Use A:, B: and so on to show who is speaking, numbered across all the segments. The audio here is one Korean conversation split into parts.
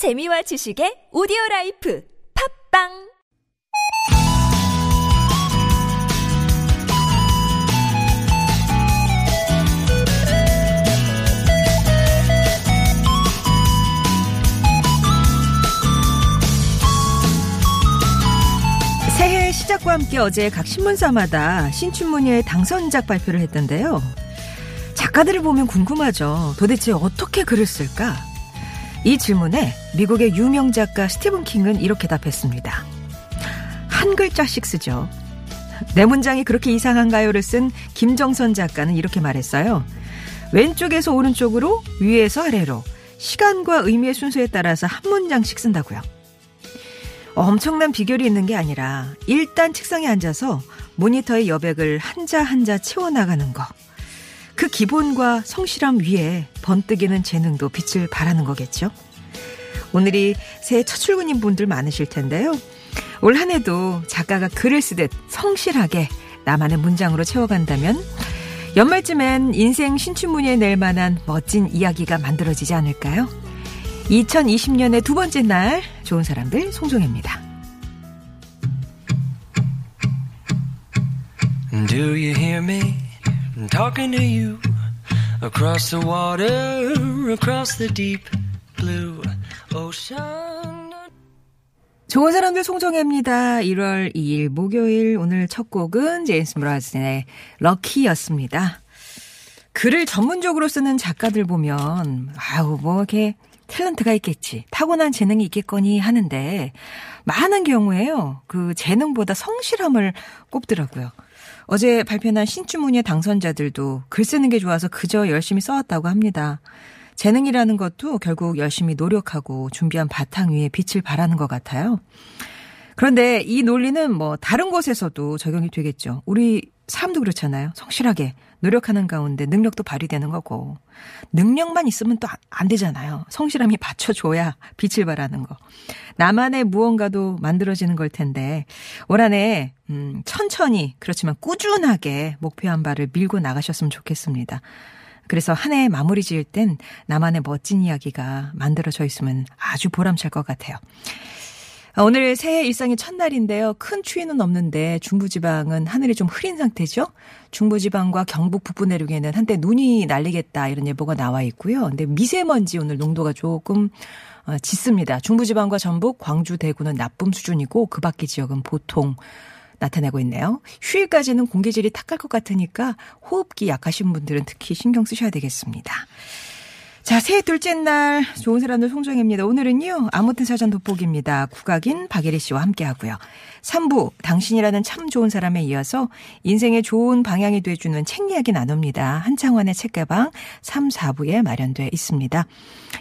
A: 재미와 지식의 오디오 life 팟빵
B: 새해 시작과 함께 어제 각 신문사마다 신춘문예 당선작 발표를 했던데요. 작가들을 보면 궁금하죠. 도대체 어떻게 글을 쓸까? 이 질문에 미국의 유명 작가 스티븐 킹은 이렇게 답했습니다. 한 글자씩 쓰죠. 내 문장이 그렇게 이상한가요를 쓴 김정선 작가는 이렇게 말했어요. 왼쪽에서 오른쪽으로, 위에서 아래로, 시간과 의미의 순서에 따라서 한 문장씩 쓴다고요. 엄청난 비결이 있는 게 아니라 일단 책상에 앉아서 모니터의 여백을 한자 한자 채워나가는 거. 그 기본과 성실함 위에 번뜩이는 재능도 빛을 발하는 거겠죠. 오늘이 새해 첫 출근인 분들 많으실 텐데요. 올 한 해도 작가가 글을 쓰듯 성실하게 나만의 문장으로 채워간다면 연말쯤엔 인생 신춘문예에 낼 만한 멋진 이야기가 만들어지지 않을까요? 2020년의 두 번째 날 좋은 사람들 송정혜입니다.
C: Do you hear me talking to you across the water, across the deep blue ocean?
B: 좋은 사람들 송정혜입니다. 1월 2일 목요일 오늘 첫 곡은 제임스 브라슨의 럭키였습니다. 글을 전문적으로 쓰는 작가들 보면 아우 뭐 이렇게 탤런트가 있겠지. 타고난 재능이 있겠거니 하는데 많은 경우에요. 그 재능보다 성실함을 꼽더라고요. 어제 발표한 신주문예 당선자들도 글 쓰는 게 좋아서 그저 열심히 써왔다고 합니다. 재능이라는 것도 결국 열심히 노력하고 준비한 바탕 위에 빛을 발하는 것 같아요. 그런데 이 논리는 뭐 다른 곳에서도 적용이 되겠죠. 우리 사람도 그렇잖아요. 성실하게 노력하는 가운데 능력도 발휘되는 거고 능력만 있으면 또 안 되잖아요. 성실함이 받쳐줘야 빛을 발하는 거. 나만의 무언가도 만들어지는 걸 텐데 올 한해 음, 천천히 그렇지만 꾸준하게 목표한 바를 밀고 나가셨으면 좋겠습니다. 그래서 한 해 마무리 지을 땐 나만의 멋진 이야기가 만들어져 있으면 아주 보람찰 것 같아요. 오늘 새해 일상의 첫날인데요. 큰 추위는 없는데 중부지방은 하늘이 좀 흐린 상태죠. 중부지방과 경북 북부 내륙에는 한때 눈이 날리겠다 이런 예보가 나와 있고요. 근데 미세먼지 오늘 농도가 조금 어, 짙습니다. 중부지방과 전북, 광주, 대구는 나쁨 수준이고 그 밖의 지역은 보통 나타내고 있네요. 휴일까지는 공기질이 탁할 것 같으니까 호흡기 약하신 분들은 특히 신경 쓰셔야 되겠습니다. 자, 새해 둘째 날 좋은 사람들 송정입니다. 오늘은요. 아무튼 사전 돋보기입니다. 국악인 박예리 씨와 함께 하고요. 3부 당신이라는 참 좋은 사람에 이어서 인생의 좋은 방향이 돼 주는 책 이야기 나눕니다. 한창원의 책가방 3, 4부에 마련돼 있습니다.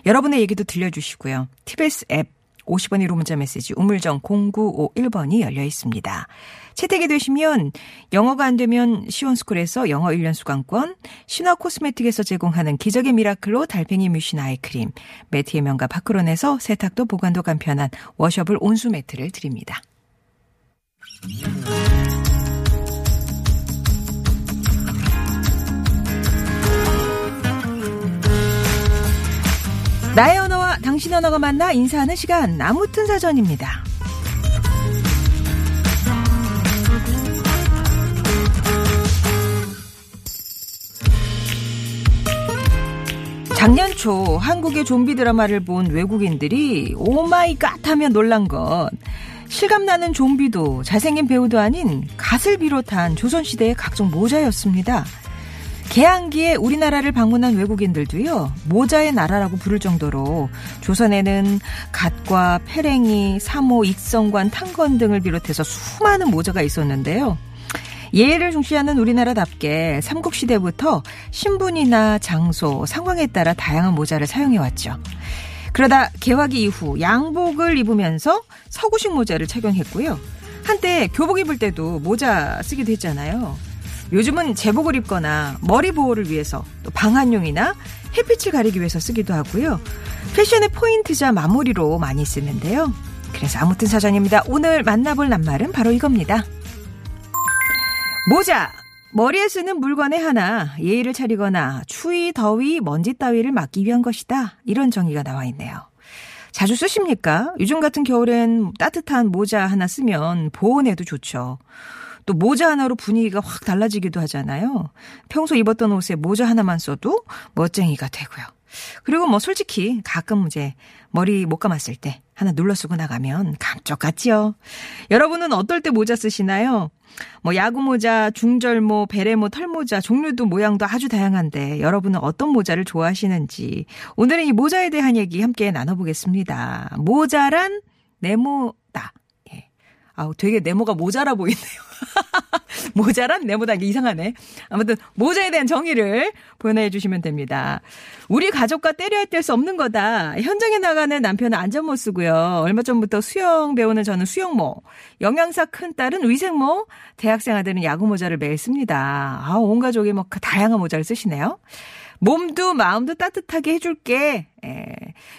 B: 여러분의 얘기도 들려 주시고요. TBS 앱 50원 1호 문자 메시지 우물정 0951번이 열려 있습니다. 채택이 되시면 영어가 안 되면 시원스쿨에서 영어 1년 수강권, 신화 코스메틱에서 제공하는 기적의 미라클로 달팽이 뮤신 아이크림, 매트의 명가 파크론에서 세탁도 보관도 간편한 워셔블 온수 매트를 드립니다. 나의 언어와 당신 언어가 만나 인사하는 시간 아무튼 사전입니다. 작년 초 한국의 좀비 드라마를 본 외국인들이 oh my god 하며 놀란 건 실감나는 좀비도 잘생긴 배우도 아닌 갓을 비롯한 조선시대의 각종 모자였습니다. 개항기에 우리나라를 방문한 외국인들도요, 모자의 나라라고 부를 정도로 조선에는 갓과 페랭이, 사모, 익성관, 탕건 등을 비롯해서 수많은 모자가 있었는데요. 예의를 중시하는 우리나라답게 삼국시대부터 신분이나 장소, 상황에 따라 다양한 모자를 사용해왔죠. 그러다 개화기 이후 양복을 입으면서 서구식 모자를 착용했고요. 한때 교복 입을 때도 모자 쓰기도 했잖아요. 요즘은 제복을 입거나 머리 보호를 위해서 또 방한용이나 햇빛을 가리기 위해서 쓰기도 하고요. 패션의 포인트자 마무리로 많이 쓰는데요. 그래서 아무튼 사전입니다. 오늘 만나볼 낱말은 바로 이겁니다. 모자. 머리에 쓰는 물건의 하나, 예의를 차리거나 추위, 더위, 먼지 따위를 막기 위한 것이다. 이런 정의가 나와 있네요. 자주 쓰십니까? 요즘 같은 겨울엔 따뜻한 모자 하나 쓰면 보온에도 좋죠. 또 모자 하나로 분위기가 확 달라지기도 하잖아요. 평소 입었던 옷에 모자 하나만 써도 멋쟁이가 되고요. 그리고 뭐 솔직히 가끔 이제 머리 못 감았을 때 하나 눌러 쓰고 나가면 감쪽 같지요. 여러분은 어떨 때 모자 쓰시나요? 뭐 야구 모자, 중절모, 베레모, 털모자 종류도 모양도 아주 다양한데 여러분은 어떤 모자를 좋아하시는지 오늘은 이 모자에 대한 얘기 함께 나눠보겠습니다. 모자란 네모다. 예. 아우 되게 네모가 모자라 보이네요. 모자란 네모다 이게 이상하네. 아무튼 모자에 대한 정의를 보내주시면 됩니다. 우리 가족과 때려야 뗄 수 없는 거다. 현장에 나가는 남편은 안전 모 쓰고요. 얼마 전부터 수영 배우는 저는 수영모, 영양사 큰 딸은 위생모, 대학생 아들은 야구 모자를 매일 씁니다. 아, 온 가족이 뭐 다양한 모자를 쓰시네요. 몸도 마음도 따뜻하게 해줄게. 예.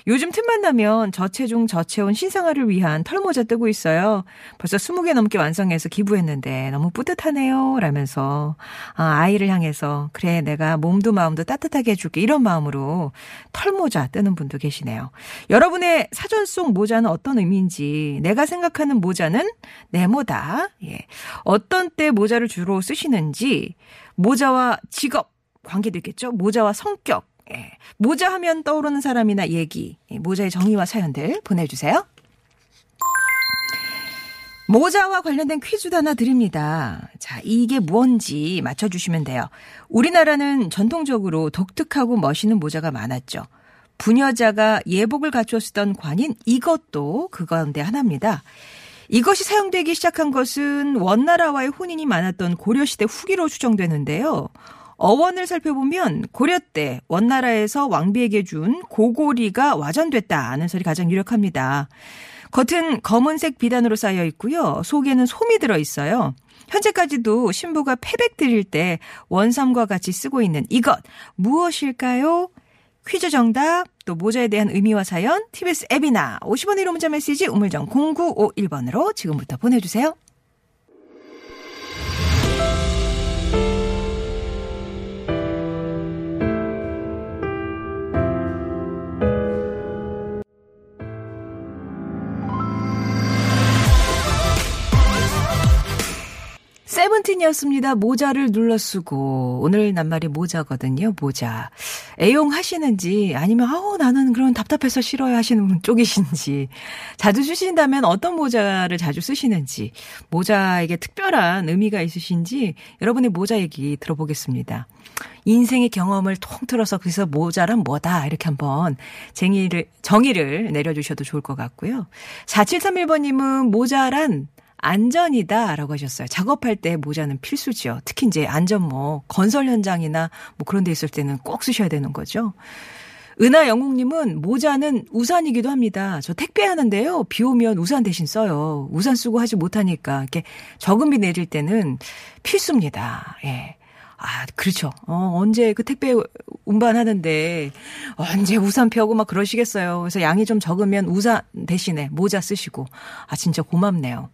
B: 요즘 틈만 나면 저체중 저체온 신생아를 위한 털모자 뜨고 있어요. 벌써 20개 넘게 완성해서 기부했는데 너무 뿌듯하네요. 라면서 아, 아이를 향해서 그래 내가 몸도 마음도 따뜻하게 해줄게 이런 마음으로 털모자 뜨는 분도 계시네요. 여러분의 사전 속 모자는 어떤 의미인지 내가 생각하는 모자는 네모다. 예. 어떤 때 모자를 주로 쓰시는지 모자와 직업 관계도 있겠죠. 모자와 성격. 예. 모자 하면 떠오르는 사람이나 얘기, 예, 모자의 정의와 사연들 보내주세요. 모자와 관련된 퀴즈도 하나 드립니다. 자, 이게 뭔지 맞춰주시면 돼요. 우리나라는 전통적으로 독특하고 멋있는 모자가 많았죠. 부녀자가 예복을 갖추어 쓰던 관인 이것도 그 가운데 하나입니다. 이것이 사용되기 시작한 것은 원나라와의 혼인이 많았던 고려시대 후기로 추정되는데요. 어원을 살펴보면 고려 때 원나라에서 왕비에게 준 고고리가 와전됐다는 설이 가장 유력합니다. 겉은 검은색 비단으로 쌓여 있고요. 속에는 솜이 들어 있어요. 현재까지도 신부가 패백 드릴 때 원삼과 같이 쓰고 있는 이것 무엇일까요? 퀴즈 정답, 또 모자에 대한 의미와 사연, TBS 앱이나 50원 1호 문자 메시지 우물정 0951번으로 지금부터 보내주세요. 세븐틴이었습니다. 모자를 눌러 쓰고 오늘 낱말이 모자거든요. 모자. 애용하시는지 아니면 아우 나는 그런 답답해서 싫어요 하시는 분 쪽이신지 자주 쓰신다면 어떤 모자를 자주 쓰시는지 모자에게 특별한 의미가 있으신지 여러분의 모자 얘기 들어보겠습니다. 인생의 경험을 통틀어서 그래서 모자란 뭐다 이렇게 한번 쟁의를 정의를 내려주셔도 좋을 것 같고요. 4731번님은 모자란 안전이다 라고 하셨어요. 작업할 때 모자는 필수죠. 특히 이제 안전 뭐 건설 현장이나 뭐 그런 데 있을 때는 꼭 쓰셔야 되는 거죠. 은하 영국님은 모자는 우산이기도 합니다. 저 택배하는데요. 비 오면 우산 대신 써요. 우산 쓰고 하지 못하니까 이렇게 적은 비 내릴 때는 필수입니다. 예. 아, 그렇죠. 어, 언제 그 택배 운반하는데 언제 우산 펴고 막 그러시겠어요. 그래서 양이 좀 적으면 우산 대신에 모자 쓰시고. 아, 진짜 고맙네요.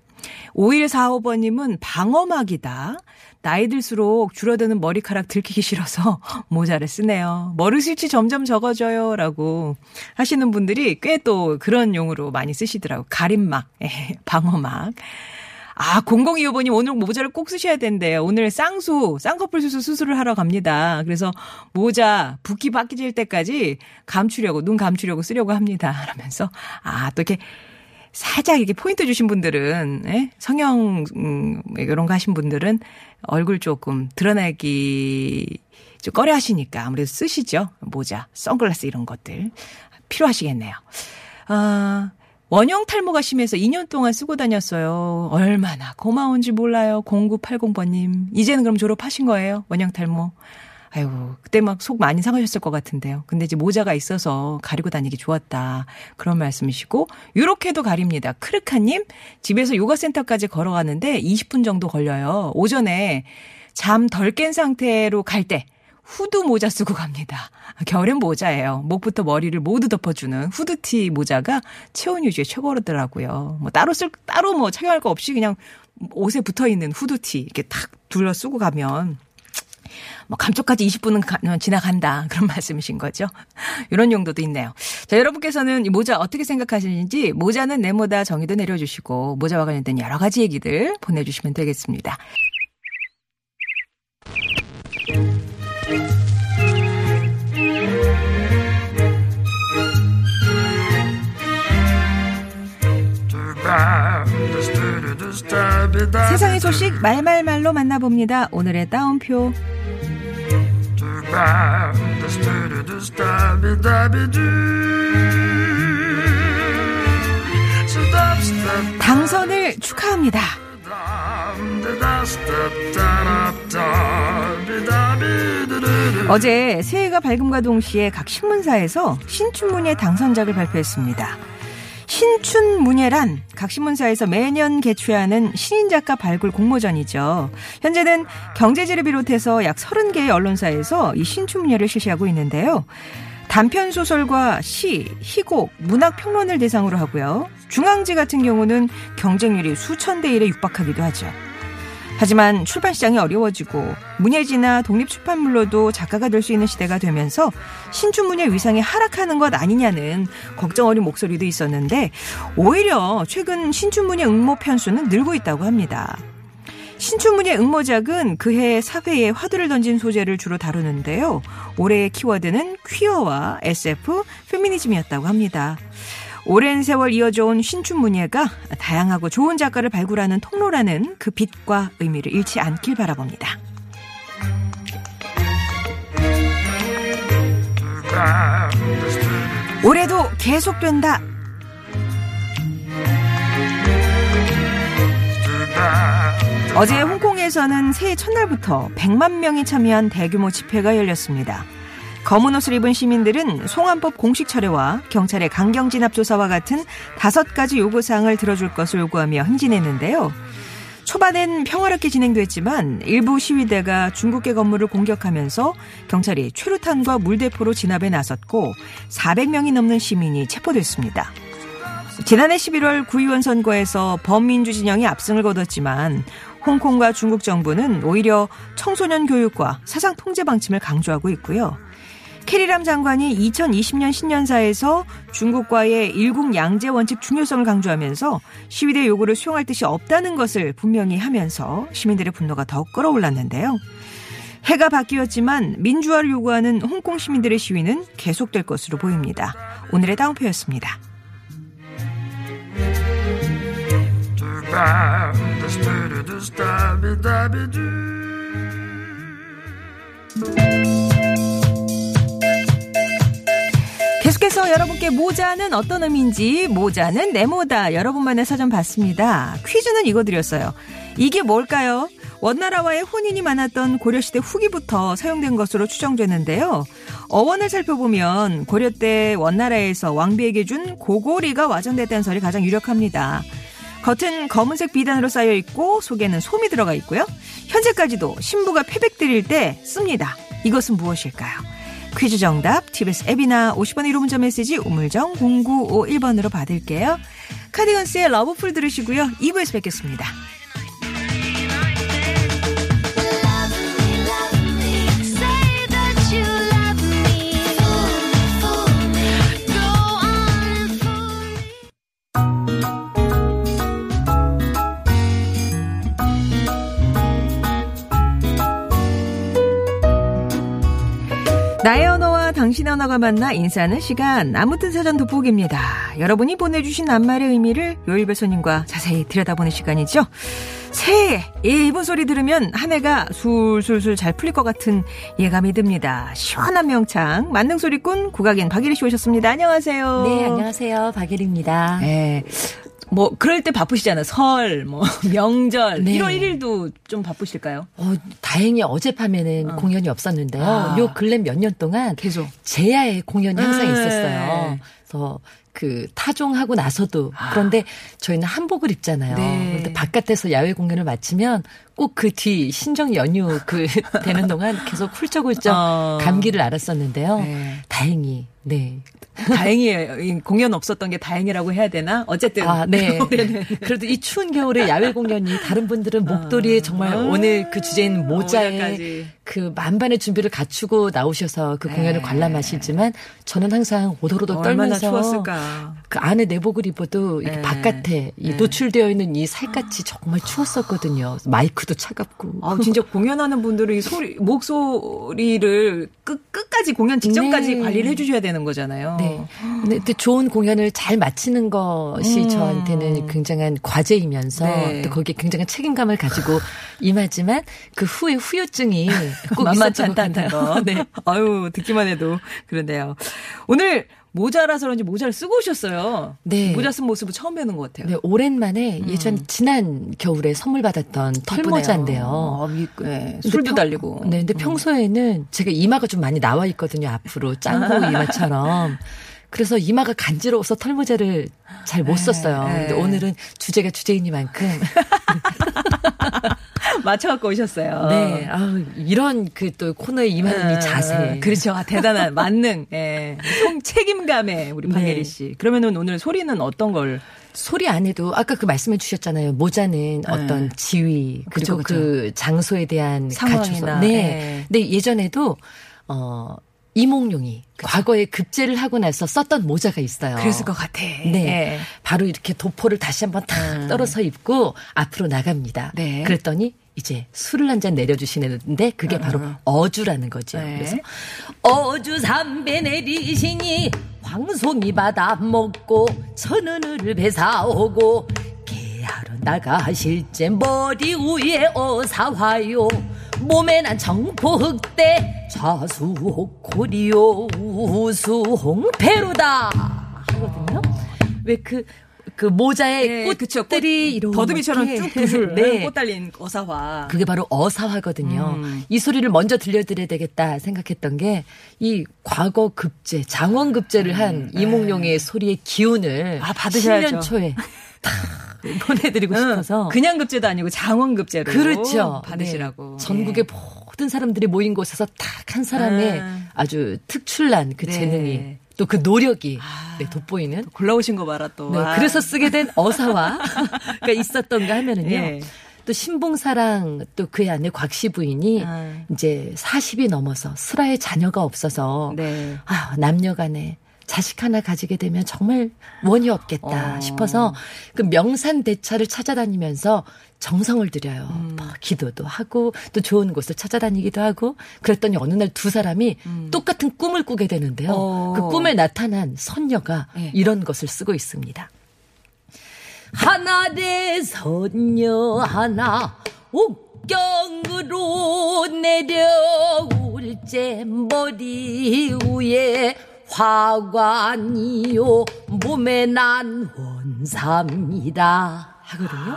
B: 5145번님은 방어막이다. 나이 들수록 줄어드는 머리카락 들키기 싫어서 모자를 쓰네요. 머리숱이 점점 적어져요. 라고 하시는 분들이 꽤 또 그런 용으로 많이 쓰시더라고. 가림막, 예, 방어막. 아, 0025번님 오늘 모자를 꼭 쓰셔야 된대요. 오늘 쌍수, 쌍꺼풀 수술 수술을 하러 갑니다. 그래서 모자 붓기 바뀌질 때까지 감추려고, 눈 감추려고 쓰려고 합니다. 하면서, 아, 또 이렇게 살짝 이렇게 포인트 주신 분들은 예? 성형 음, 이런 거 하신 분들은 얼굴 조금 드러내기 좀 꺼려 하시니까 아무래도 쓰시죠. 모자, 선글라스 이런 것들 필요하시겠네요. 아, 원형 탈모가 심해서 2년 동안 쓰고 다녔어요. 얼마나 고마운지 몰라요. 0980번님. 이제는 그럼 졸업하신 거예요? 원형 탈모. 아이고, 그때 막 속 많이 상하셨을 것 같은데요. 근데 이제 모자가 있어서 가리고 다니기 좋았다. 그런 말씀이시고, 요렇게도 가립니다. 크르카님, 집에서 요가센터까지 걸어가는데 20분 정도 걸려요. 오전에 잠 덜 깬 상태로 갈 때, 후드 모자 쓰고 갑니다. 겨울엔 모자예요. 목부터 머리를 모두 덮어주는 후드티 모자가 체온 유지에 최고더라고요. 뭐 따로 쓸, 따로 뭐 착용할 거 없이 그냥 옷에 붙어 있는 후드티 이렇게 탁 둘러 쓰고 가면 뭐 감쪽까지 20분은 지나간다 그런 말씀이신 거죠. 이런 용도도 있네요. 자 여러분께서는 이 모자 어떻게 생각하시는지 모자는 네모다 정의도 내려주시고 모자와 관련된 여러 가지 얘기들 보내주시면 되겠습니다. 세상의 소식 말말말로 만나봅니다. 오늘의 따옴표. 당선을 축하합니다. 어제 새해가 밝음과 동시에 각 신문사에서 신춘문예 당선작을 발표했습니다. 신춘 문예란 각 신문사에서 매년 개최하는 신인 작가 발굴 공모전이죠. 현재는 경제지를 비롯해서 약 30개의 언론사에서 이 신춘 문예를 실시하고 있는데요. 단편 소설과 시, 희곡, 문학 평론을 대상으로 하고요. 중앙지 같은 경우는 경쟁률이 수천 대 1에 육박하기도 하죠. 하지만 출판 시장이 어려워지고 문예지나 독립 출판물로도 작가가 될 수 있는 시대가 되면서 신춘문예 위상이 하락하는 것 아니냐는 걱정 어린 목소리도 있었는데 오히려 최근 신춘문예 응모 편수는 늘고 있다고 합니다. 신춘문예 응모작은 그해 사회에 화두를 던진 소재를 주로 다루는데요. 올해의 키워드는 퀴어와 SF, 페미니즘이었다고 합니다. 오랜 세월 이어져온 신춘 문예가 다양하고 좋은 작가를 발굴하는 통로라는 그 빛과 의미를 잃지 않길 바라봅니다. 올해도 계속된다. 어제 홍콩에서는 새해 첫날부터 100만 명이 참여한 대규모 집회가 열렸습니다. 검은 옷을 입은 시민들은 송환법 공식 철회와 경찰의 강경 진압 조사와 같은 다섯 가지 요구 사항을 들어줄 것을 요구하며 행진했는데요. 초반엔 평화롭게 진행됐지만 일부 시위대가 중국계 건물을 공격하면서 경찰이 최루탄과 물대포로 진압에 나섰고 400명이 넘는 시민이 체포됐습니다. 지난해 11월 구의원 선거에서 범민주 진영이 압승을 거뒀지만 홍콩과 중국 정부는 오히려 청소년 교육과 사상 통제 방침을 강조하고 있고요. 캐리람 장관이 2020년 신년사에서 중국과의 일국 양제 원칙 중요성을 강조하면서 시위대 요구를 수용할 뜻이 없다는 것을 분명히 하면서 시민들의 분노가 더욱 끌어올랐는데요. 해가 바뀌었지만 민주화를 요구하는 홍콩 시민들의 시위는 계속될 것으로 보입니다. 오늘의 다운표였습니다. 계속해서 여러분께 모자는 어떤 의미인지 모자는 네모다 여러분만의 사전 봤습니다. 퀴즈는 이거 드렸어요. 이게 뭘까요? 원나라와의 혼인이 많았던 고려시대 후기부터 사용된 것으로 추정되는데요. 어원을 살펴보면 고려 때 원나라에서 왕비에게 준 고고리가 와전됐다는 설이 가장 유력합니다. 겉은 검은색 비단으로 쌓여 있고 속에는 솜이 들어가 있고요. 현재까지도 신부가 패백 드릴 때 씁니다. 이것은 무엇일까요? 퀴즈 정답 TBS 앱이나 50원 1호 문자 메시지 우물정 0951번으로 받을게요. 카디건스의 러브풀 들으시고요. 2부에서 뵙겠습니다. 나의 언어와 당신의 언어가 만나 인사하는 시간 아무튼 사전 돋보기입니다. 여러분이 보내주신 낱말의 의미를 요일별 손님과 자세히 들여다보는 시간이죠. 새해 이분 소리 들으면 한 해가 술술술 잘 풀릴 것 같은 예감이 듭니다. 시원한 명창 만능 소리꾼 국악인 박예리 씨 오셨습니다. 안녕하세요.
D: 네, 안녕하세요. 박예리입니다.
B: 네. 뭐 그럴 때 바쁘시잖아요. 설, 뭐 명절,
D: 네.
B: 1월 1일도 좀 바쁘실까요?
D: 어, 다행히 어젯밤에는
B: 어.
D: 공연이 없었는데요.
B: 아.
D: 요 근래 몇 년 동안
B: 계속.
D: 제야의 공연이 항상
B: 네.
D: 있었어요. 그래서 그 타종하고 나서도 그런데 저희는 한복을 입잖아요.
B: 아. 네.
D: 그런데 바깥에서 야외 공연을 마치면 꼭 그 뒤 신정 연휴 그 되는 동안 계속 훌쩍훌쩍
B: 어.
D: 감기를 앓았었는데요.
B: 네.
D: 다행히 네.
B: 다행이에요. 이 공연 없었던 게 다행이라고 해야 되나? 어쨌든.
D: 아, 네. 그래도 이 추운 겨울에 야외 공연이 다른 분들은 목도리에 정말
B: 아.
D: 오늘 그 주제인 모자에
B: 모자까지.
D: 그 만반의 준비를 갖추고 나오셔서 그 공연을
B: 네.
D: 관람하시지만 저는 항상 오도로도 떨면서
B: 추웠을까.
D: 그 안에 내복을 입어도 이렇게
B: 네.
D: 바깥에 이 노출되어 있는 이 살갗이 정말 추웠었거든요. 마이크도 차갑고.
B: 아, 진짜 공연하는 분들은 이 소리, 목소리를 끝, 끝까지 공연 직전까지
D: 네.
B: 관리를 해주셔야 되는 거잖아요.
D: 네. 근데, 근데 좋은 공연을 잘 마치는 것이
B: 음.
D: 저한테는 굉장한 과제이면서
B: 네.
D: 또 거기에 굉장한 책임감을 가지고 임하지만 그 후에 후유증이 꼭
B: 만만치 않다는. 거.
D: 네.
B: 아유, 듣기만 해도 그런데요. 오늘 모자라서 그런지 모자를 쓰고 오셨어요.
D: 네.
B: 모자 쓴 모습을 처음 뵈는 것 같아요.
D: 네, 오랜만에 예전 지난 겨울에 선물 받았던 털모자인데요.
B: 어, 미, 네, 술도
D: 평-
B: 달리고.
D: 네, 근데 평소에는 제가 이마가 좀 많이 나와 있거든요. 앞으로 짱구 이마처럼. 그래서 이마가 간지러워서 털모자를 잘 못 썼어요.
B: 네.
D: 근데 오늘은 주제가 주제이니만큼
B: 맞춰갖고 오셨어요.
D: 네, 아우, 이런 그 또 코너에 임하는 이 자세.
B: 그렇죠. 아, 대단한 만능. 예. 송 책임감에 우리 박예리
D: 네.
B: 씨. 그러면은 오늘 소리는 어떤 걸?
D: 소리 안에도 아까 그 말씀해 주셨잖아요. 모자는 어떤 지위
B: 네.
D: 그리고
B: 그쵸, 그쵸.
D: 그 장소에 대한
B: 상황이나,
D: 갖춰서. 네.
B: 예.
D: 근데 예전에도 어 이몽룡이 과거에 급제를 하고 나서 썼던 모자가 있어요.
B: 그랬을 것 같아.
D: 네.
B: 예.
D: 바로 이렇게 도포를 다시 한번 탁 떨어서 입고 앞으로 나갑니다.
B: 네.
D: 그랬더니 이제 술을 한 잔 내려주시는데 그게 바로 어주라는 거죠.
B: 네.
D: 그래서 어주 삼배 내리시니 황송이 받아 먹고 천원을 배사오고 개하러 나가실 때 머리 위에 어사와요 몸에 난 정포 흑대 좌수옥고리요 우수홍패로다 하거든요. 왜그 그 모자에
B: 예, 그쵸.
D: 꽃들이
B: 꽃,
D: 이렇게
B: 더듬이처럼 쭉 부술
D: 네.
B: 꽃 달린 어사화.
D: 그게 바로 어사화거든요.
B: 음.
D: 이 소리를 먼저 들려드려야 되겠다 생각했던 게 이 과거 급제, 장원 급제를 한 이몽룡의 소리의 기운을
B: 음, 아, 받으셔야죠.
D: 10년 초에 다 보내드리고 싶어서
B: 그냥 급제도 아니고 장원 급제로
D: 그렇죠.
B: 받으시라고.
D: 네. 전국의
B: 예.
D: 모든 사람들이 모인 곳에서 딱 한 사람의
B: 아.
D: 아주 특출난 그
B: 네.
D: 재능이 또 그 노력이 네, 돋보이는
B: 골라오신 거 봐라 또.
D: 네,
B: 아.
D: 그래서 쓰게 된 어사화가 있었던가 하면은요.
B: 예.
D: 또 신봉사랑 또 그의 아내 곽씨 부인이
B: 아.
D: 이제 40이 넘어서 슬아의 자녀가 없어서
B: 네.
D: 아, 남녀 간에 자식 하나 가지게 되면 정말 원이 없겠다
B: 어.
D: 싶어서 그 명산 대차를 찾아다니면서 정성을 들여요.
B: 음.
D: 뭐 기도도 하고 또 좋은 곳을 찾아다니기도 하고 그랬더니 어느 날 두 사람이 똑같은 꿈을 꾸게 되는데요.
B: 음. 어.
D: 그 꿈에 나타난 선녀가
B: 예.
D: 이런 것을 쓰고 있습니다. 하나의 선녀 하나 옥경으로 내려올 제 머리 위에 화관이요 몸에 난 원삼이다 하거든요.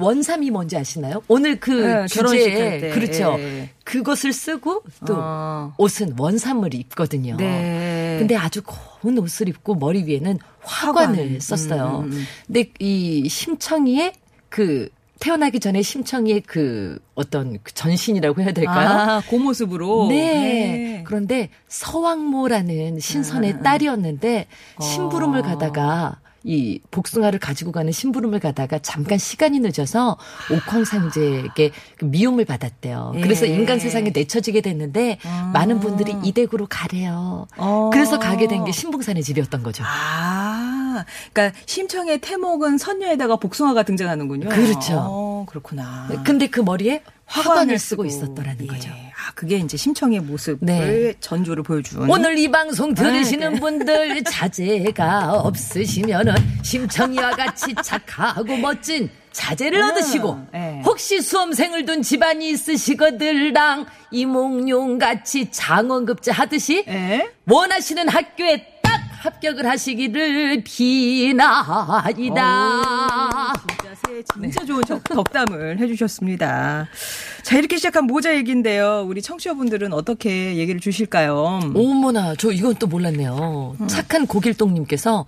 D: 원삼이 뭔지 아시나요? 오늘 그
B: 네,
D: 주제에. 그렇죠.
B: 예.
D: 그것을 쓰고 또
B: 어.
D: 옷은 원삼을 입거든요.
B: 네.
D: 근데 아주 고운 옷을 입고 머리 위에는 화관을
B: 화관.
D: 썼어요.
B: 음, 음, 음.
D: 근데 이 심청이의 그 태어나기 전에 심청이의 그 어떤 그 전신이라고 해야 될까요?
B: 아, 그 모습으로.
D: 네. 그런데 서왕모라는 신선의 딸이었는데 심부름을
B: 어.
D: 가다가 이 복숭아를 가지고 가는 심부름을 가다가 잠깐 시간이 늦어서 옥황상제에게 그 미움을 받았대요.
B: 예.
D: 그래서 인간 세상에 내쳐지게 됐는데
B: 아.
D: 많은 분들이 이댁으로 가래요.
B: 어.
D: 그래서 가게 된 게 신봉산의 집이었던 거죠.
B: 아, 그러니까 심청의 태목은 선녀에다가 복숭아가 등장하는군요.
D: 그렇죠.
B: 어, 그렇구나.
D: 근데 그 머리에 화관을 쓰고 있었더라는
B: 예.
D: 거죠.
B: 아, 그게 이제 심청의 모습을
D: 네.
B: 전조를 보여준.
D: 오늘 이 방송 들으시는
B: 아, 네.
D: 분들 자제가 없으시면은 심청이와 같이 착하고 멋진 자제를
B: 아,
D: 얻으시고
B: 네.
D: 혹시 수험생을 둔 집안이 있으시거들랑 이몽룡 같이 장원급제 하듯이
B: 예?
D: 원하시는 학교에 딱 합격을 하시기를 비나이다.
B: 진짜 새해 진짜 좋은 적- 덕담을 해주셨습니다. 자, 이렇게 시작한 모자 얘기인데요. 우리 청취자분들은 어떻게 얘기를 주실까요?
D: 어머나, 저 이건 또 몰랐네요. 착한 고길동님께서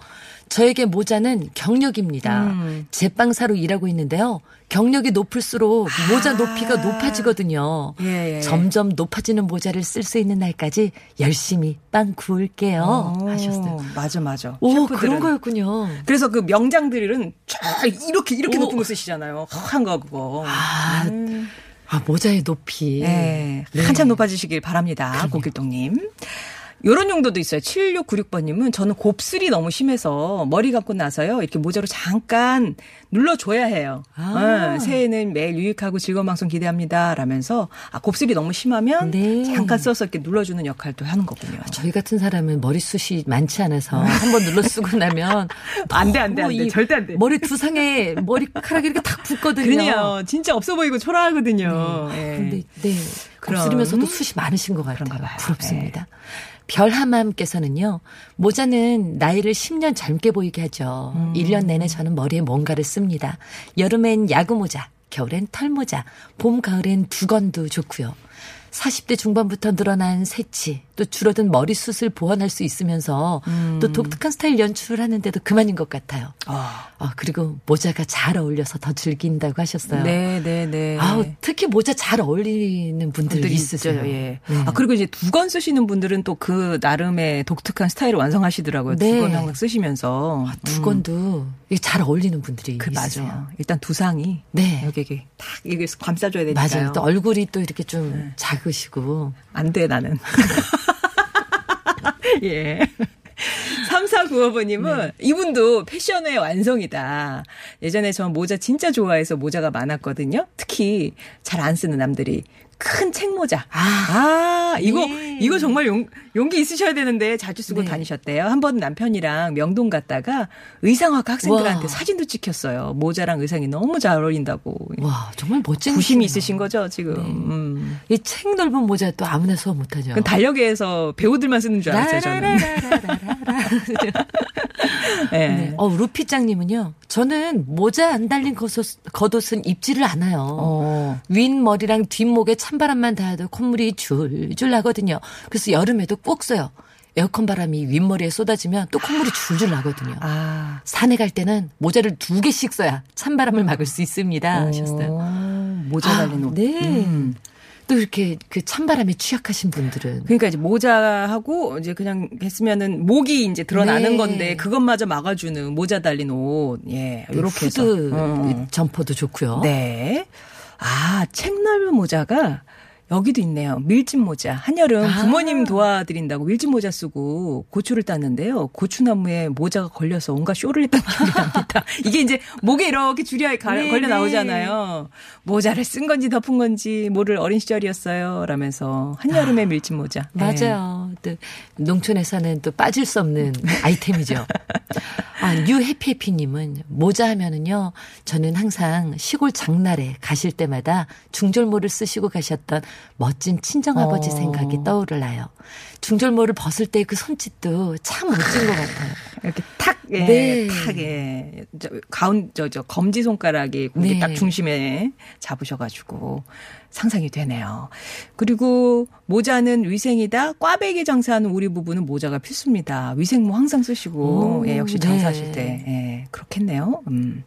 D: 저에게 모자는 경력입니다.
B: 음.
D: 제빵사로 일하고 있는데요. 경력이 높을수록 모자 높이가 높아지거든요.
B: 아. 예, 예.
D: 점점 높아지는 모자를 쓸 수 있는 날까지 열심히 빵 구울게요.
B: 오,
D: 하셨어요.
B: 맞아, 맞아.
D: 오,
B: 셰프들은.
D: 그런 거였군요.
B: 그래서 그 명장들은 쫙 이렇게 이렇게
D: 오.
B: 높은 거 쓰시잖아요. 한거 그거.
D: 아, 아, 모자의 높이.
B: 네.
D: 네.
B: 한참 높아지시길 바랍니다. 고길동님. 요런 용도도 있어요. 7696번님은 저는 곱슬이 너무 심해서 머리 감고 나서요. 이렇게 모자로 잠깐 눌러줘야 해요.
D: 아.
B: 어, 새해는 매일 유익하고 즐거운 방송 기대합니다. 라면서 아, 곱슬이 너무 심하면
D: 네.
B: 잠깐 써서 이렇게 눌러주는 역할도 하는 거군요.
D: 저희 같은 사람은 머리숱이 많지 않아서 한번 눌러 쓰고 나면
B: 안 돼, 안 돼, 안 돼.
D: 이
B: 절대 안 돼.
D: 머리 두상에 머리카락이 이렇게 탁 붙거든요.
B: 그러네요. 진짜 없어 보이고 초라하거든요. 예.
D: 근데 네.
B: 그럼.
D: 곱슬이면서도 숱이 많으신 것 같아요.
B: 그런가 봐요. 네.
D: 부럽습니다. 별하맘께서는요. 모자는 나이를 10년 젊게 보이게 하죠.
B: 음.
D: 1년 내내 저는 머리에 뭔가를 씁니다. 여름엔 야구 모자, 겨울엔 털 모자, 봄 가을엔 두건도 좋고요. 40대 중반부터 늘어난 새치, 또 줄어든 머리숱을 보완할 수 있으면서 또 독특한 스타일 연출을 하는데도 그만인 것 같아요.
B: 아.
D: 아, 그리고 모자가 잘 어울려서 더 즐긴다고 하셨어요.
B: 네, 네, 네.
D: 아우, 특히 모자 잘 어울리는 분들이 있으세요.
B: 있어요. 예.
D: 네.
B: 아 그리고 이제 두건 쓰시는 분들은 또 그 나름의 독특한 스타일을 완성하시더라고요.
D: 네.
B: 두건 항상 쓰시면서
D: 아, 두건도 이게 잘 어울리는 분들이
B: 그
D: 있으세요.
B: 맞아요. 일단 두상이
D: 네.
B: 여기 이게 탁 이게 감싸줘야 되니까요. 네.
D: 맞아요. 또 얼굴이 또 이렇게 좀 작으시고.
B: 안 돼 나는. 예. 3495번님은
D: 네.
B: 이분도 패션의 완성이다. 예전에 전 모자 진짜 좋아해서 모자가 많았거든요. 특히 잘 안 쓰는 남들이 큰 책모자. 아, 이거,
D: 네.
B: 이거 정말 용, 용기 있으셔야 되는데 자주 쓰고
D: 네.
B: 다니셨대요. 한 번 남편이랑 명동 갔다가 의상학과 학생들한테
D: 와.
B: 사진도 찍혔어요. 모자랑 의상이 너무 잘 어울린다고.
D: 와, 정말 멋진.
B: 부심이
D: 분이네요.
B: 있으신 거죠, 지금.
D: 네.
B: 음.
D: 이책 넓은 모자 또 아무나 수업 못하죠.
B: 달력에서 배우들만 쓰는 줄 알았어요, 저는. 네.
D: 네. 어, 루피짱님은요. 저는 모자 안 달린 겉옷, 겉옷은 입지를 않아요.
B: 어.
D: 윗 머리랑 뒷목에 찬바람만 닿아도 콧물이 줄줄 나거든요. 그래서 여름에도 꼭 써요. 에어컨 바람이 윗머리에 쏟아지면 또 콧물이 줄줄 나거든요.
B: 아.
D: 산에 갈 때는 모자를 두 개씩 써야 찬바람을 막을 수 있습니다. 하셨어요.
B: 어, 모자 달린 옷.
D: 네.
B: 음.
D: 또 이렇게 그 찬바람에 취약하신 분들은
B: 그러니까 이제 모자하고 이제 그냥 했으면은 목이 이제 드러나는
D: 네.
B: 건데 그것마저 막아주는 모자 달린 옷. 예. 요렇게 해서.
D: 후드
B: 어.
D: 점퍼도 좋고요.
B: 네. 아, 책 넓은 모자가 여기도 있네요. 밀짚 모자. 한여름
D: 아.
B: 부모님 도와드린다고 밀짚 모자 쓰고 고추를 땄는데요. 고추나무에 모자가 걸려서 온갖 쇼를 했던 기억이 납니다. 이게 이제 목에 이렇게 줄이 가-
D: 네네.
B: 걸려 나오잖아요. 모자를 쓴 건지 덮은 건지 모를 어린 시절이었어요. 라면서 한여름에 밀짚 모자. 네.
D: 맞아요. 또 농촌에서는 또 빠질 수 없는 아이템이죠. 아, 뉴해피해피님은 모자 하면은요, 저는 항상 시골 장날에 가실 때마다 중절모를 쓰시고 가셨던 멋진 친정아버지
B: 어.
D: 생각이 떠오르나요. 중절모를 벗을 때 그 손짓도 참 멋진 것 같아요.
B: 이렇게 탁, 예,
D: 네.
B: 탁, 예. 저, 가운, 저, 저, 검지 손가락이 고기
D: 네.
B: 딱 중심에 잡으셔가지고 상상이 되네요. 그리고 모자는 위생이다. 꽈배기 장사하는 우리 부부는 모자가 필수입니다. 위생모 항상 쓰시고,
D: 오,
B: 예, 역시
D: 네.
B: 장사하실 때, 예, 그렇겠네요. 음.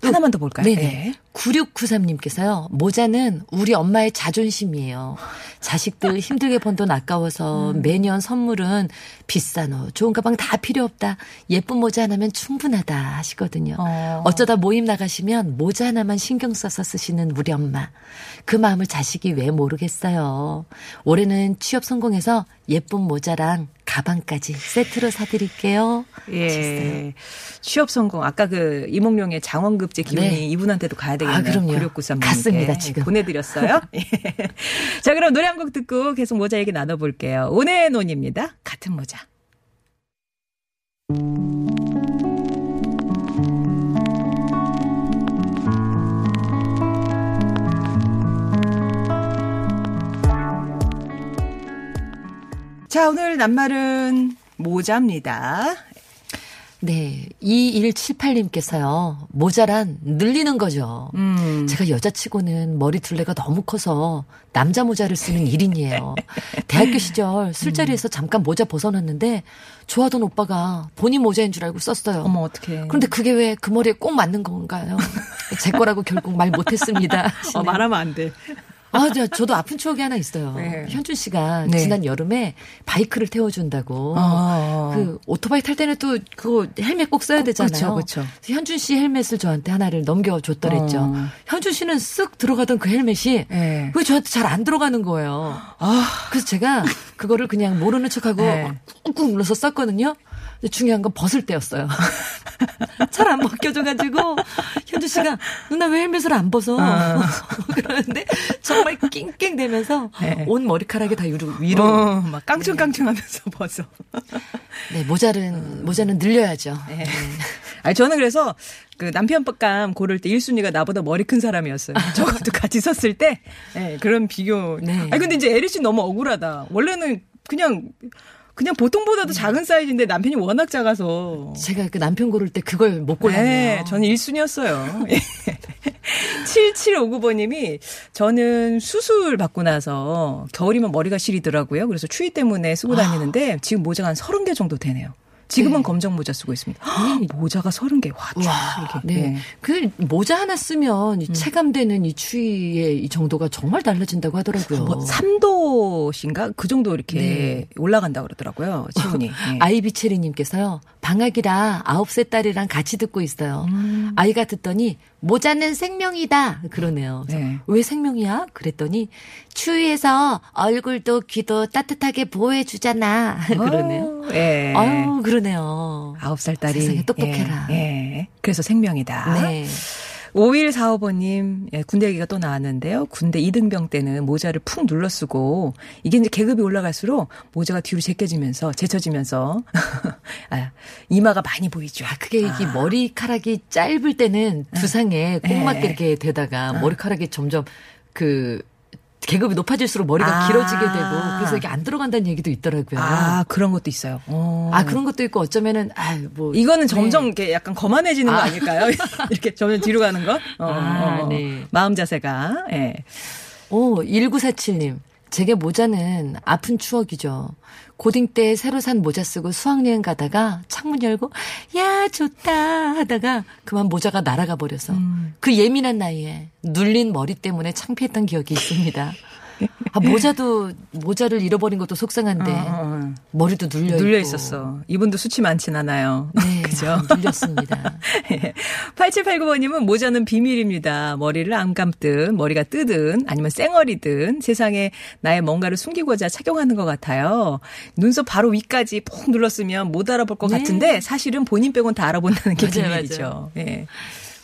B: 하나만 더 볼까요?
D: 네네.
B: 예.
D: 9693님께서요, 모자는 우리 엄마의 자존심이에요. 자식들 힘들게 번 돈 아까워서
B: 음.
D: 매년 선물은 비싼 옷, 좋은 가방 다 필요 없다. 예쁜 모자 하나면 충분하다 하시거든요.
B: 어.
D: 어쩌다 모임 나가시면 모자 하나만 신경 써서 쓰시는 우리 엄마. 그 마음을 자식이 왜 모르겠어요. 올해는 취업 성공해서 예쁜 모자랑 가방까지 세트로 사드릴게요.
B: 예. 취업 성공. 아까 그 이몽룡의 장원급제 기운이
D: 네.
B: 이분한테도 가야 되겠네요.
D: 아, 그럼요.
B: 9693
D: 갔습니다, 지금.
B: 보내드렸어요. 예. 자, 그럼 노래 한 곡 듣고 계속 모자 얘기 나눠볼게요. 오네의 논입니다. 같은 모자. 자, 오늘 낱말은 모자입니다.
D: 네. 2178님께서요. 모자란 늘리는 거죠.
B: 음.
D: 제가 여자치고는 머리 둘레가 너무 커서 남자 모자를 쓰는 1인이에요. 대학교 시절 술자리에서 잠깐 모자 벗어났는데 좋아하던 오빠가 본인 모자인 줄 알고 썼어요.
B: 어머, 어떡해.
D: 그런데 그게 왜 그 머리에 꼭 맞는 건가요? 제 거라고 결국 말 못했습니다.
B: 어. 말하면 안 돼.
D: 아, 저, 저도 아픈 추억이 하나 있어요.
B: 네.
D: 현준 씨가
B: 네.
D: 지난 여름에 바이크를 태워준다고.
B: 어.
D: 그 오토바이 탈 때는 또 그거 헬멧 꼭 써야 되잖아요.
B: 그쵸.
D: 그래서 현준 씨 헬멧을 저한테 하나를 넘겨줬더랬죠.
B: 어.
D: 현준 씨는 쓱 들어가던 그 헬멧이
B: 네.
D: 왜 저한테 잘 안 들어가는 거예요. 그래서 제가 그거를 그냥 모르는 척하고
B: 네.
D: 막 꾹꾹 눌러서 썼거든요. 중요한 건 벗을 때였어요. 잘 안 벗겨져가지고 현주 씨가 누나 왜 헬멧을 안 벗어? 그러는데 정말 낑낑대면서
B: 네.
D: 온 머리카락이 다 위로 위로.
B: 어, 막 깡충깡충하면서 벗어.
D: 네 모자는 모자는 늘려야죠.
B: 네. 아니 저는 그래서 그 남편감 고를 때 1순위가 나보다 머리 큰 사람이었어요. 저것도 같이 섰을 때 네, 그런 비교.
D: 네.
B: 아니 근데 이제 에리 씨 너무 억울하다. 원래는 그냥 그냥 보통보다도 작은 사이즈인데 남편이 워낙 작아서.
D: 제가 그 남편 고를 때 그걸 못 골랐네요.
B: 네, 저는 1순위였어요. 7759번님이 저는 수술 받고 나서 겨울이면 머리가 시리더라고요. 그래서 추위 때문에 쓰고 다니는데 지금 모자가 한 30개 정도 되네요. 지금은
D: 네.
B: 검정 모자 쓰고 있습니다. 모자가 30개. 와, 쫙
D: 와,
B: 이렇게.
D: 네.
B: 네.
D: 그 모자 하나 쓰면 이
B: 음.
D: 체감되는 이 추위의 이 정도가 정말 달라진다고 하더라고요.
B: 뭐 3도신가 그 정도 이렇게
D: 네.
B: 올라간다 그러더라고요. 체온이. 네.
D: 아이비체리님께서요 방학이라 아홉 살 딸이랑 같이 듣고 있어요.
B: 음.
D: 아이가 듣더니 모자는 생명이다 그러네요.
B: 네.
D: 왜 생명이야? 그랬더니 추위에서 얼굴도 귀도 따뜻하게 보호해 주잖아. 그러네요.
B: 어, 예.
D: 아유 그러네요.
B: 아홉 살 딸이
D: 세상에 똑똑해라.
B: 예, 예. 그래서 생명이다.
D: 네.
B: 5145번님, 예, 군대 얘기가 또 나왔는데요. 군대 이등병 때는 모자를 푹 눌러 쓰고, 이게 이제 계급이 올라갈수록 모자가 뒤로 제껴지면서, 제쳐지면서, 아, 이마가 많이 보이죠.
D: 아, 그게 이게 머리카락이 짧을 때는 두상에 꼭 맞게
B: 네.
D: 이렇게 되다가 머리카락이 점점 그 계급이 높아질수록 머리가
B: 아.
D: 길어지게 되고 그래서 이게 안 들어간다는 얘기도 있더라고요.
B: 아, 그런 것도 있어요. 어.
D: 아, 그런 것도 있고 어쩌면은 아뭐
B: 이거는 점점 이렇게 약간 거만해지는 거 아닐까요? 이렇게 점점 뒤로 가는 거? 어,
D: 아,
B: 어, 어.
D: 네.
B: 마음 자세가, 예.
D: 오, 1947님. 제게 모자는 아픈 추억이죠. 고딩 때 새로 산 모자 쓰고 수학여행 가다가 창문 열고 야 좋다 하다가 그만 모자가 날아가 버려서 그 예민한 나이에 눌린 머리 때문에 창피했던 기억이 있습니다. 아 모자도 모자를 잃어버린 것도 속상한데
B: 어, 어.
D: 머리도 눌려
B: 눌려. 있었어. 이분도 수치 많진 않아요.
D: 네,
B: 그죠?
D: 아, 눌렸습니다.
B: 8789번님은 모자는 비밀입니다. 머리를 안 감든, 머리가 뜨든, 아니면 쌩얼이든 세상에 나의 뭔가를 숨기고자 착용하는 것 같아요. 눈썹 바로 위까지 푹 눌렀으면 못 알아볼 것
D: 네.
B: 같은데 사실은 본인 빼곤 다 알아본다는 게
D: 맞아요,
B: 비밀이죠.
D: 맞아요.
B: 예.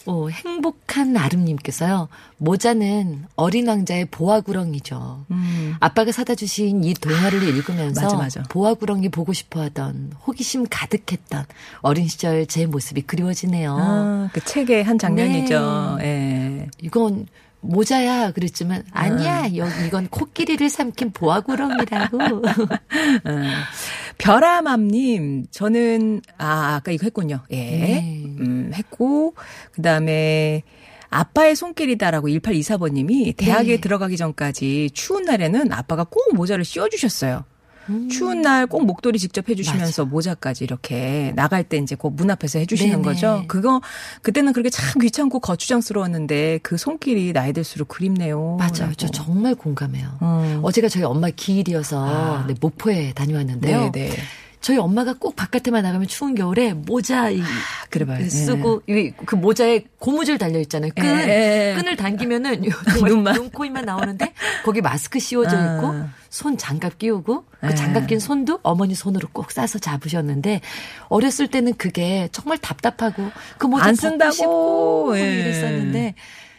D: 오, 행복한 아름님께서요. 모자는 어린 왕자의 보아구렁이죠.
B: 음.
D: 아빠가 사다 주신 이 동화를 읽으면서
B: 맞아, 맞아.
D: 보아구렁이 보고 싶어하던 호기심 가득했던 어린 시절 제 모습이 그리워지네요.
B: 아, 그 책의 한 장면이죠.
D: 네.
B: 예.
D: 이건 모자야 그랬지만 아니야
B: 음.
D: 여기 이건 코끼리를 삼킨 보아구렁이라고.
B: 어. 별아맘님, 저는, 아, 아까 이거 했군요. 예.
D: 네.
B: 음, 했고, 그 다음에, 아빠의 손길이다라고 1824번님이 대학에
D: 네.
B: 들어가기 전까지 추운 날에는 아빠가 꼭 모자를 씌워주셨어요.
D: 음.
B: 추운 날 꼭 목도리 직접 해주시면서 모자까지 이렇게 나갈 때 이제 그문 앞에서 해주시는
D: 네네.
B: 거죠. 그거 그때는 그렇게 참 귀찮고 거추장스러웠는데 그 손길이 나이 들수록 그립네요.
D: 맞아요.
B: 라고.
D: 저 정말 공감해요.
B: 음.
D: 어제가 저희 엄마 기일이어서
B: 아.
D: 네, 목포에 다녀왔는데요.
B: 네, 네.
D: 저희 엄마가 꼭 바깥에만 나가면 추운 겨울에 모자 이,
B: 그래 봐요.
D: 쓰고 이- 그 모자에 고무줄 달려 있잖아요. 끈
B: 예, 예.
D: 끈을 당기면은 요- 정말
B: 눈만.
D: 눈, 코, 입만 나오는데 거기 마스크 씌워져
B: 아.
D: 있고 손 장갑 끼우고
B: 예.
D: 그 장갑 낀 손도 어머니 손으로 꼭 싸서 잡으셨는데 어렸을 때는 그게 정말 답답하고 그 모자
B: 안 쓴다고.
D: 싶고
B: 예.
D: 이랬었는데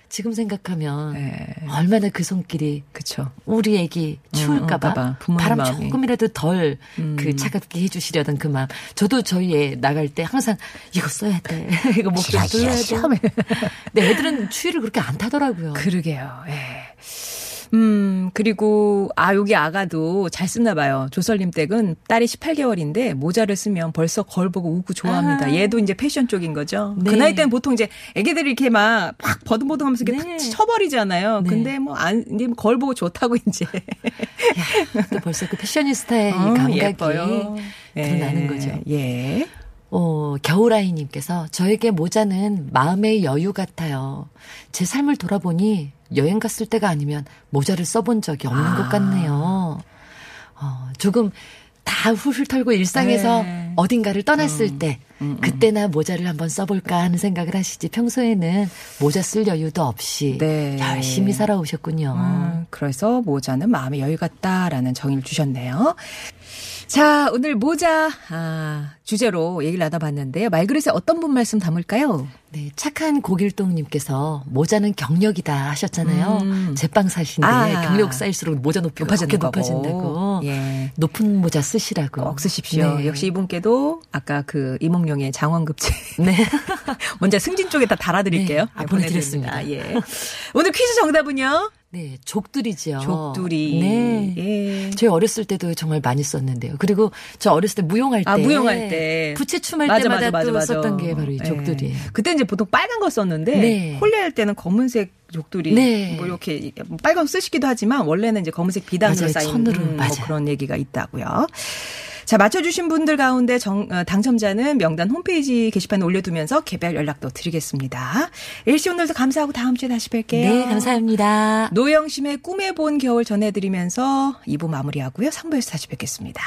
D: 지금 생각하면
B: 예.
D: 얼마나 그 손길이
B: 그쵸.
D: 우리 애기
B: 음,
D: 추울까봐
B: 올까봐. 부모님
D: 바람
B: 마음이. 음.
D: 조금이라도 덜그 차갑게 해주시려던 그 마음. 저도 저희 애 나갈 때 항상 이거 써야 돼. 이거 목좀 뚫어야 돼. 근데 애들은 추위를 그렇게 안 타더라고요.
B: 그러게요. 예. 음, 그리고, 아, 여기 아가도 잘 쓰나 봐요. 조설님 댁은 딸이 18개월인데 모자를 쓰면 벌써 거울 보고 웃고 좋아합니다.
D: 아.
B: 얘도 이제 패션 쪽인 거죠.
D: 네.
B: 그 나이 때는 보통 이제 애기들이 이렇게 막 팍 버둥버둥 하면서 이렇게
D: 네.
B: 탁 쳐버리잖아요.
D: 네.
B: 근데 뭐 안, 이제 뭐 거울 보고 좋다고 이제.
D: 또 벌써 그 패셔니스타의
B: 어,
D: 감각이
B: 예뻐요.
D: 드러나는
B: 예,
D: 거죠.
B: 예.
D: 어, 겨울아이님께서 저에게 모자는 마음의 여유 같아요. 제 삶을 돌아보니 여행 갔을 때가 아니면 모자를 써본 적이 없는
B: 아.
D: 것 같네요. 어, 조금 다 훌훌 털고 일상에서
B: 네.
D: 어딘가를 떠났을
B: 음.
D: 때 그때나 모자를 한번 써볼까 하는 생각을 하시지 평소에는 모자 쓸 여유도 없이
B: 네.
D: 열심히 살아오셨군요.
B: 음, 그래서 모자는 마음의 여유 같다라는 정의를 주셨네요. 자, 오늘 모자, 아, 주제로 얘기를 나눠봤는데요. 말그릇에 어떤 분 말씀 담을까요?
D: 네, 착한 고길동님께서 모자는 경력이다 하셨잖아요.
B: 음.
D: 제빵 사신데
B: 아.
D: 경력 쌓일수록 모자 높게
B: 거고.
D: 높아진다고.
B: 예.
D: 높은 모자 쓰시라고.
B: 꼭 쓰십시오.
D: 네.
B: 역시 이분께도 아까 그 이몽룡의 장원급제
D: 네.
B: 먼저 승진 쪽에 다 달아드릴게요.
D: 네, 아, 보내드렸습니다.
B: 예. 오늘 퀴즈 정답은요?
D: 네, 족두리죠.
B: 족두리.
D: 네.
B: 예.
D: 저희 어렸을 때도 정말 많이 썼는데요. 그리고 저 어렸을 때 무용할 때.
B: 아, 무용할 때.
D: 부채춤 할
B: 맞아,
D: 때마다
B: 맞아, 맞아.
D: 썼던 게 바로 이
B: 예.
D: 족두리예요.
B: 그때 이제 보통 빨간 거 썼는데
D: 네.
B: 혼례 할 때는 검은색 족두리
D: 네.
B: 뭐 이렇게 빨간 거 쓰시기도 하지만 원래는 이제 검은색 비단으로. 싸인
D: 천으로,
B: 음, 뭐. 그런 얘기가 있다고요. 자, 맞춰주신 분들 가운데 정, 어, 당첨자는 명단 홈페이지 게시판에 올려두면서 개별 연락도 드리겠습니다. 일시 오늘도 감사하고 다음 주에 다시 뵐게요.
D: 네, 감사합니다.
B: 노영심의 꿈에 본 겨울 전해드리면서 2부 마무리하고요. 3부에서 다시 뵙겠습니다.